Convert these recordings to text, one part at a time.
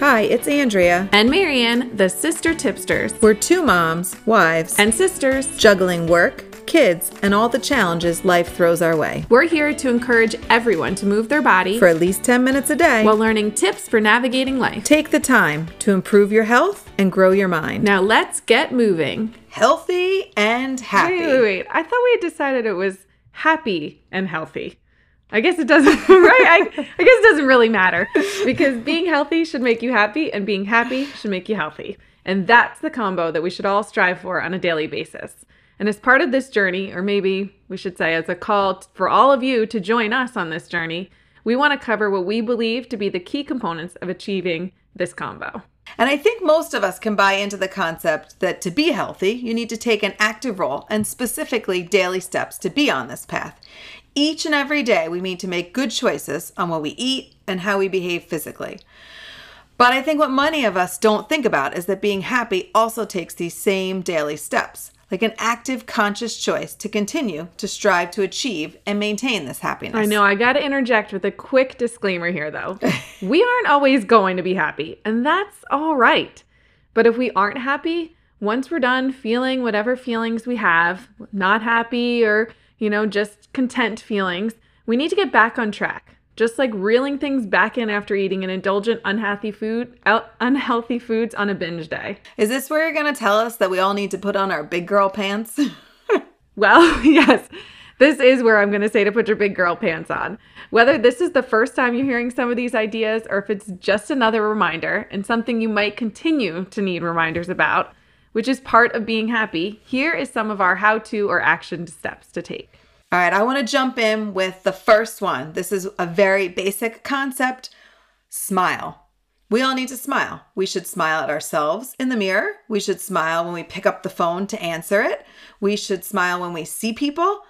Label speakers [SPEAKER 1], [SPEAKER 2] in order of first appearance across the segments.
[SPEAKER 1] Hi, it's Andrea.
[SPEAKER 2] And Marianne, the Sister Tipsters.
[SPEAKER 1] We're two moms, wives,
[SPEAKER 2] and sisters
[SPEAKER 1] juggling work, kids, and all the challenges life throws our way.
[SPEAKER 2] We're here to encourage everyone to move their body
[SPEAKER 1] for at least 10 minutes a day
[SPEAKER 2] while learning tips for navigating life.
[SPEAKER 1] Take the time to improve your health and grow your mind.
[SPEAKER 2] Now let's get moving.
[SPEAKER 1] Healthy and happy.
[SPEAKER 2] Wait, wait, wait. I thought we had decided it was happy and healthy. I guess it doesn't, right? I, I guess it doesn't really matter because being healthy should make you happy and being happy should make you healthy. And that's the combo that we should all strive for on a daily basis. And as part of this journey, or maybe we should say as a call for all of you to join us on this journey, we want to cover what we believe to be the key components of achieving this combo.
[SPEAKER 1] And I think most of us can buy into the concept that to be healthy, you need to take an active role and specifically daily steps to be on this path. Each and every day, we need to make good choices on what we eat and how we behave physically. But I think what many of us don't think about is that being happy also takes these same daily steps, like an active, conscious choice to continue to strive to achieve and maintain this happiness.
[SPEAKER 2] I know, I got to interject with a quick disclaimer here, though. we aren't always going to be happy, and that's all right. But if we aren't happy, once we're done feeling whatever feelings we have, not happy or you know, just content feelings, we need to get back on track. Just like reeling things back in after eating an indulgent, unhealthy food, unhealthy foods on a binge day.
[SPEAKER 1] Is this where you're to tell us that we all need to put on our big girl pants?
[SPEAKER 2] well, yes. This is where I'm going to say to put your big girl pants on. Whether this is the first time you're hearing some of these ideas or if it's just another reminder and something you might continue to need reminders about, which is part of being happy, here is some of our how to or action steps to take.
[SPEAKER 1] All right, I want to jump in with the first one. This is a very basic concept smile. We all need to smile. We should smile at ourselves in the mirror. We should smile when we pick up the phone to answer it. We should smile when we see people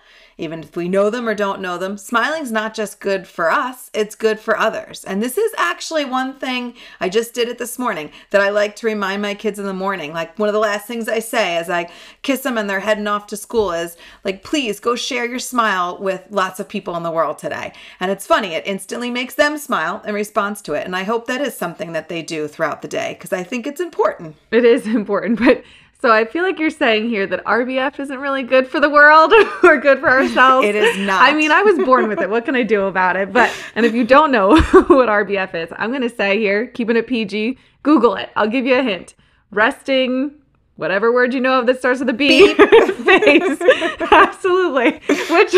[SPEAKER 1] even if we know them or don't know them. Smiling's not just good for us, it's good for others. And this is actually one thing I just did it this morning that I like to remind my kids in the morning. Like one of the last things I say as I kiss them and they're heading off to school is like, please go share your smile with lots of people in the world today. And it's funny, it instantly makes them smile in response to it. And I hope that is something that they do throughout the day because I think it's important.
[SPEAKER 2] It is important, but so I feel like you're saying here that RBF isn't really good for the world or good for ourselves.
[SPEAKER 1] it is not.
[SPEAKER 2] I mean, I was born with it. What can I do about it? But and if you don't know what RBF is, I'm going to say here, keeping it PG, Google it. I'll give you a hint. Resting whatever word you know of that starts with a B face. Absolutely. Which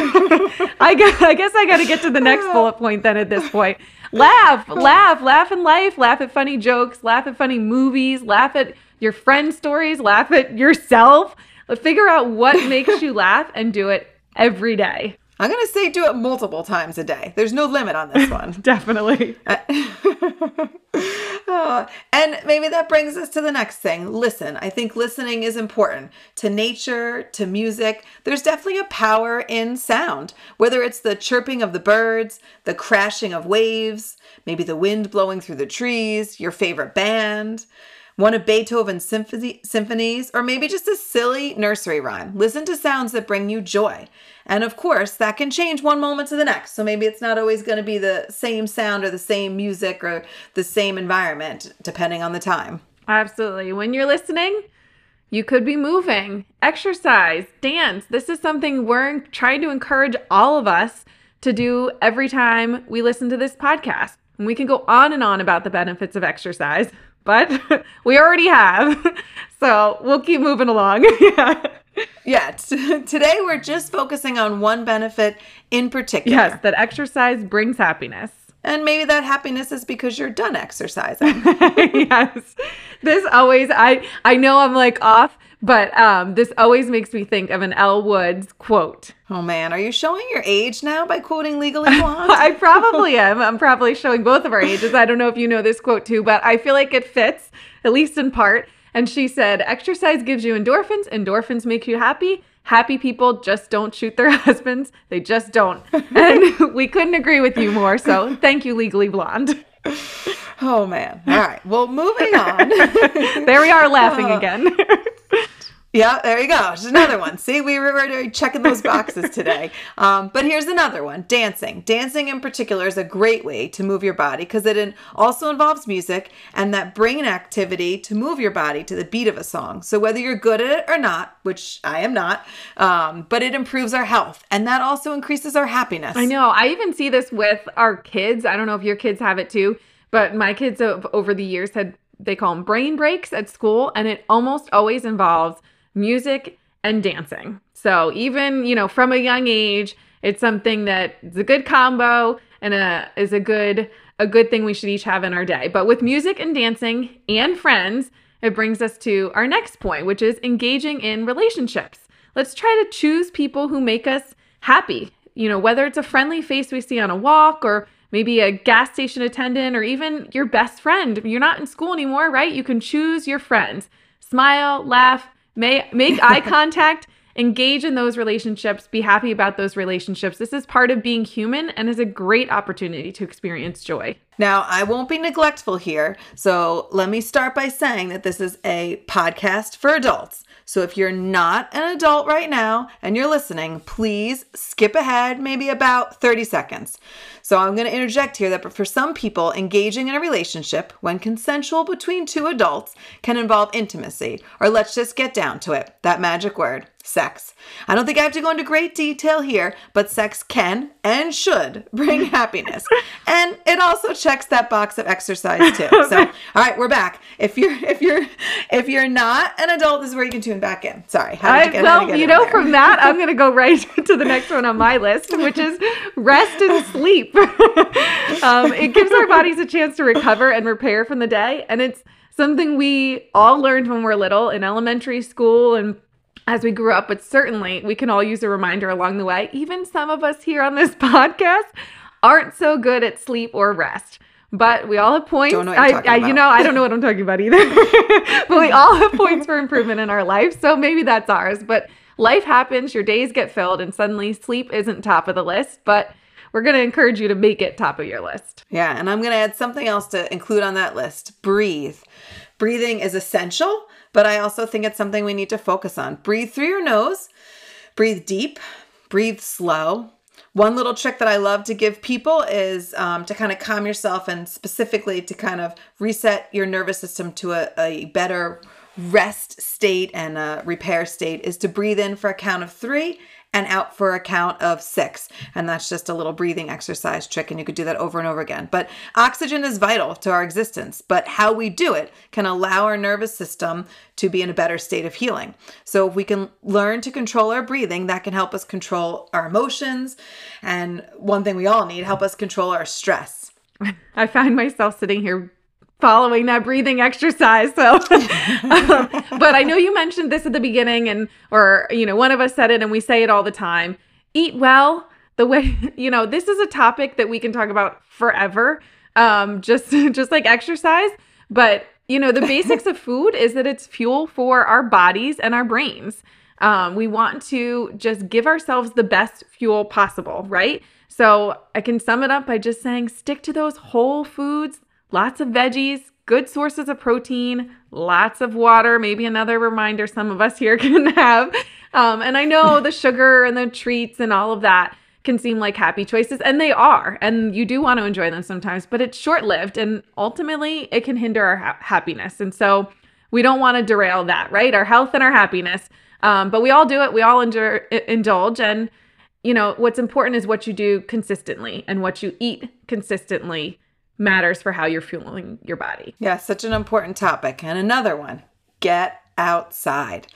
[SPEAKER 2] I guess, I guess I got to get to the next bullet point then at this point. Laugh, laugh, laugh in life, laugh at funny jokes, laugh at funny movies, laugh at your friend stories, laugh at yourself. but Figure out what makes you laugh and do it every day.
[SPEAKER 1] I'm going to say do it multiple times a day. There's no limit on this one.
[SPEAKER 2] Definitely.
[SPEAKER 1] Uh, oh, and maybe that brings us to the next thing. Listen. I think listening is important to nature, to music. There's definitely a power in sound, whether it's the chirping of the birds, the crashing of waves, maybe the wind blowing through the trees, your favorite band one of Beethoven's symphonies, or maybe just a silly nursery rhyme. Listen to sounds that bring you joy. And of course, that can change one moment to the next. So maybe it's not always going to be the same sound or the same music or the same environment, depending on the time.
[SPEAKER 2] Absolutely. When you're listening, you could be moving, exercise, dance. This is something we're trying to encourage all of us to do every time we listen to this podcast. And we can go on and on about the benefits of exercise but we already have. So we'll keep moving along.
[SPEAKER 1] yeah. Yeah. T- today we're just focusing on one benefit in particular.
[SPEAKER 2] Yes, that exercise brings happiness.
[SPEAKER 1] And maybe that happiness is because you're done exercising.
[SPEAKER 2] yes. This always I I know I'm like off but um, this always makes me think of an Elle Woods quote.
[SPEAKER 1] Oh man, are you showing your age now by quoting Legally Blonde?
[SPEAKER 2] I probably am. I'm probably showing both of our ages. I don't know if you know this quote too, but I feel like it fits, at least in part. And she said, Exercise gives you endorphins, endorphins make you happy. Happy people just don't shoot their husbands. They just don't. And we couldn't agree with you more. So thank you, Legally Blonde.
[SPEAKER 1] Oh man. All right. Well, moving on.
[SPEAKER 2] there we are laughing uh, again.
[SPEAKER 1] Yeah, there you go. Just another one. See, we were checking those boxes today. Um, but here's another one dancing. Dancing, in particular, is a great way to move your body because it also involves music and that brain activity to move your body to the beat of a song. So, whether you're good at it or not, which I am not, um, but it improves our health and that also increases our happiness.
[SPEAKER 2] I know. I even see this with our kids. I don't know if your kids have it too, but my kids have, over the years had they call them brain breaks at school, and it almost always involves music and dancing. So even, you know, from a young age, it's something that is a good combo and a, is a good a good thing we should each have in our day. But with music and dancing and friends, it brings us to our next point, which is engaging in relationships. Let's try to choose people who make us happy. You know, whether it's a friendly face we see on a walk or maybe a gas station attendant or even your best friend. You're not in school anymore, right? You can choose your friends. Smile, laugh, may, make eye contact, engage in those relationships, be happy about those relationships. This is part of being human and is a great opportunity to experience joy.
[SPEAKER 1] Now, I won't be neglectful here. So let me start by saying that this is a podcast for adults. So if you're not an adult right now and you're listening, please skip ahead maybe about 30 seconds. So I'm going to interject here that for some people, engaging in a relationship when consensual between two adults can involve intimacy, or let's just get down to it that magic word sex. I don't think I have to go into great detail here, but sex can and should bring happiness. And it also checks that box of exercise too. So, all right, we're back. If you're if you're if you're not an adult, this is where you can tune back in. Sorry.
[SPEAKER 2] I, get, well, you know, from that, I'm going to go right to the next one on my list, which is rest and sleep. um, it gives our bodies a chance to recover and repair from the day, and it's something we all learned when we we're little in elementary school and as we grew up, but certainly we can all use a reminder along the way. Even some of us here on this podcast aren't so good at sleep or rest. But we all have points.
[SPEAKER 1] Don't know I, I,
[SPEAKER 2] you know, I don't know what I'm talking about either. but we all have points for improvement in our life. So maybe that's ours. But life happens, your days get filled, and suddenly sleep isn't top of the list. But we're going to encourage you to make it top of your list.
[SPEAKER 1] Yeah. And I'm going to add something else to include on that list breathe. Breathing is essential but I also think it's something we need to focus on. Breathe through your nose, breathe deep, breathe slow. One little trick that I love to give people is um, to kind of calm yourself and specifically to kind of reset your nervous system to a, a better rest state and a repair state is to breathe in for a count of three and out for a count of six. And that's just a little breathing exercise trick. And you could do that over and over again. But oxygen is vital to our existence. But how we do it can allow our nervous system to be in a better state of healing. So if we can learn to control our breathing, that can help us control our emotions. And one thing we all need, help us control our stress.
[SPEAKER 2] I find myself sitting here following that breathing exercise. So, um, but I know you mentioned this at the beginning, and or you know, one of us said it, and we say it all the time. Eat well. The way you know, this is a topic that we can talk about forever. Um, just just like exercise, but you know, the basics of food is that it's fuel for our bodies and our brains. Um, we want to just give ourselves the best fuel possible, right? So I can sum it up by just saying stick to those whole foods lots of veggies, good sources of protein, lots of water. Maybe another reminder some of us here can have. Um, and I know the sugar and the treats and all of that can seem like happy choices, and they are. And you do want to enjoy them sometimes, but it's short lived and ultimately it can hinder our ha- happiness. And so we don't want to derail that, right? Our health and our happiness. Um, but we all do it, we all indulge. And, you know, what's important is what you do consistently and what you eat consistently matters for how you're fueling your body.
[SPEAKER 1] Yeah, such an important topic. And another one get outside.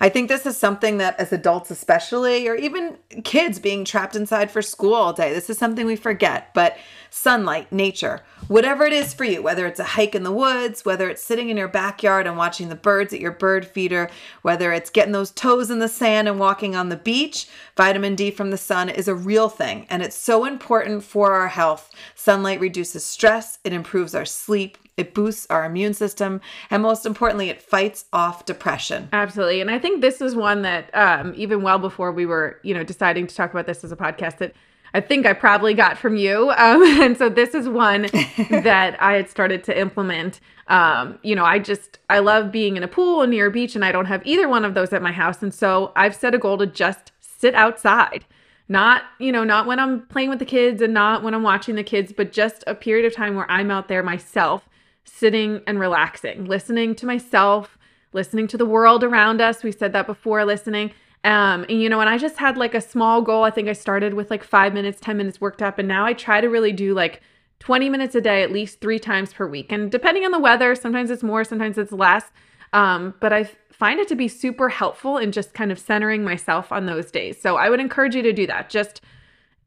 [SPEAKER 1] I think this is something that, as adults, especially, or even kids being trapped inside for school all day, this is something we forget. But sunlight, nature, whatever it is for you, whether it's a hike in the woods, whether it's sitting in your backyard and watching the birds at your bird feeder, whether it's getting those toes in the sand and walking on the beach, vitamin D from the sun is a real thing. And it's so important for our health. Sunlight reduces stress, it improves our sleep, it boosts our immune system, and most importantly, it fights off depression.
[SPEAKER 2] Absolutely. And I think this is one that um, even well before we were, you know, deciding to talk about this as a podcast, that I think I probably got from you. Um, and so this is one that I had started to implement. Um, you know, I just, I love being in a pool and near a beach, and I don't have either one of those at my house. And so I've set a goal to just sit outside. Not, you know, not when I'm playing with the kids and not when I'm watching the kids, but just a period of time where I'm out there myself, sitting and relaxing, listening to myself, listening to the world around us. We said that before, listening um, and you know, and I just had like a small goal. I think I started with like five minutes, 10 minutes worked up, and now I try to really do like 20 minutes a day, at least three times per week. And depending on the weather, sometimes it's more, sometimes it's less. Um, but I find it to be super helpful in just kind of centering myself on those days. So I would encourage you to do that. Just,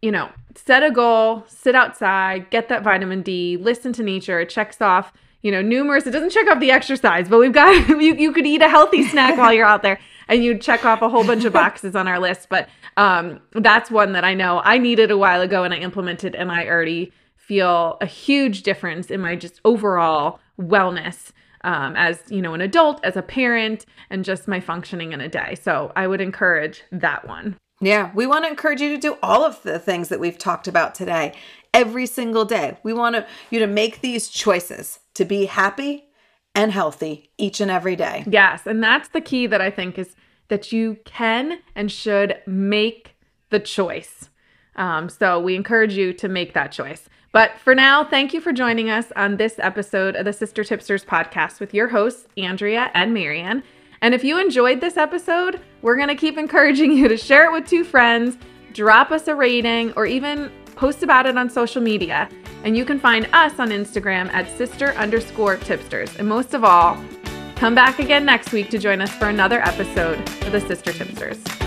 [SPEAKER 2] you know, set a goal, sit outside, get that vitamin D, listen to nature. It checks off, you know, numerous, it doesn't check off the exercise, but we've got, you, you could eat a healthy snack while you're out there and you check off a whole bunch of boxes on our list. But um, that's one that I know I needed a while ago and I implemented, and I already feel a huge difference in my just overall wellness um, as you know an adult, as a parent, and just my functioning in a day. So I would encourage that one.
[SPEAKER 1] Yeah, we want to encourage you to do all of the things that we've talked about today every single day. We want to, you to make these choices to be happy and healthy each and every day.
[SPEAKER 2] Yes. And that's the key that I think is that you can and should make the choice. Um, so we encourage you to make that choice. But for now, thank you for joining us on this episode of the Sister Tipsters podcast with your hosts, Andrea and Marianne. And if you enjoyed this episode, we're going to keep encouraging you to share it with two friends, drop us a rating, or even post about it on social media. And you can find us on Instagram at sister underscore tipsters. And most of all, come back again next week to join us for another episode of the Sister Tipsters.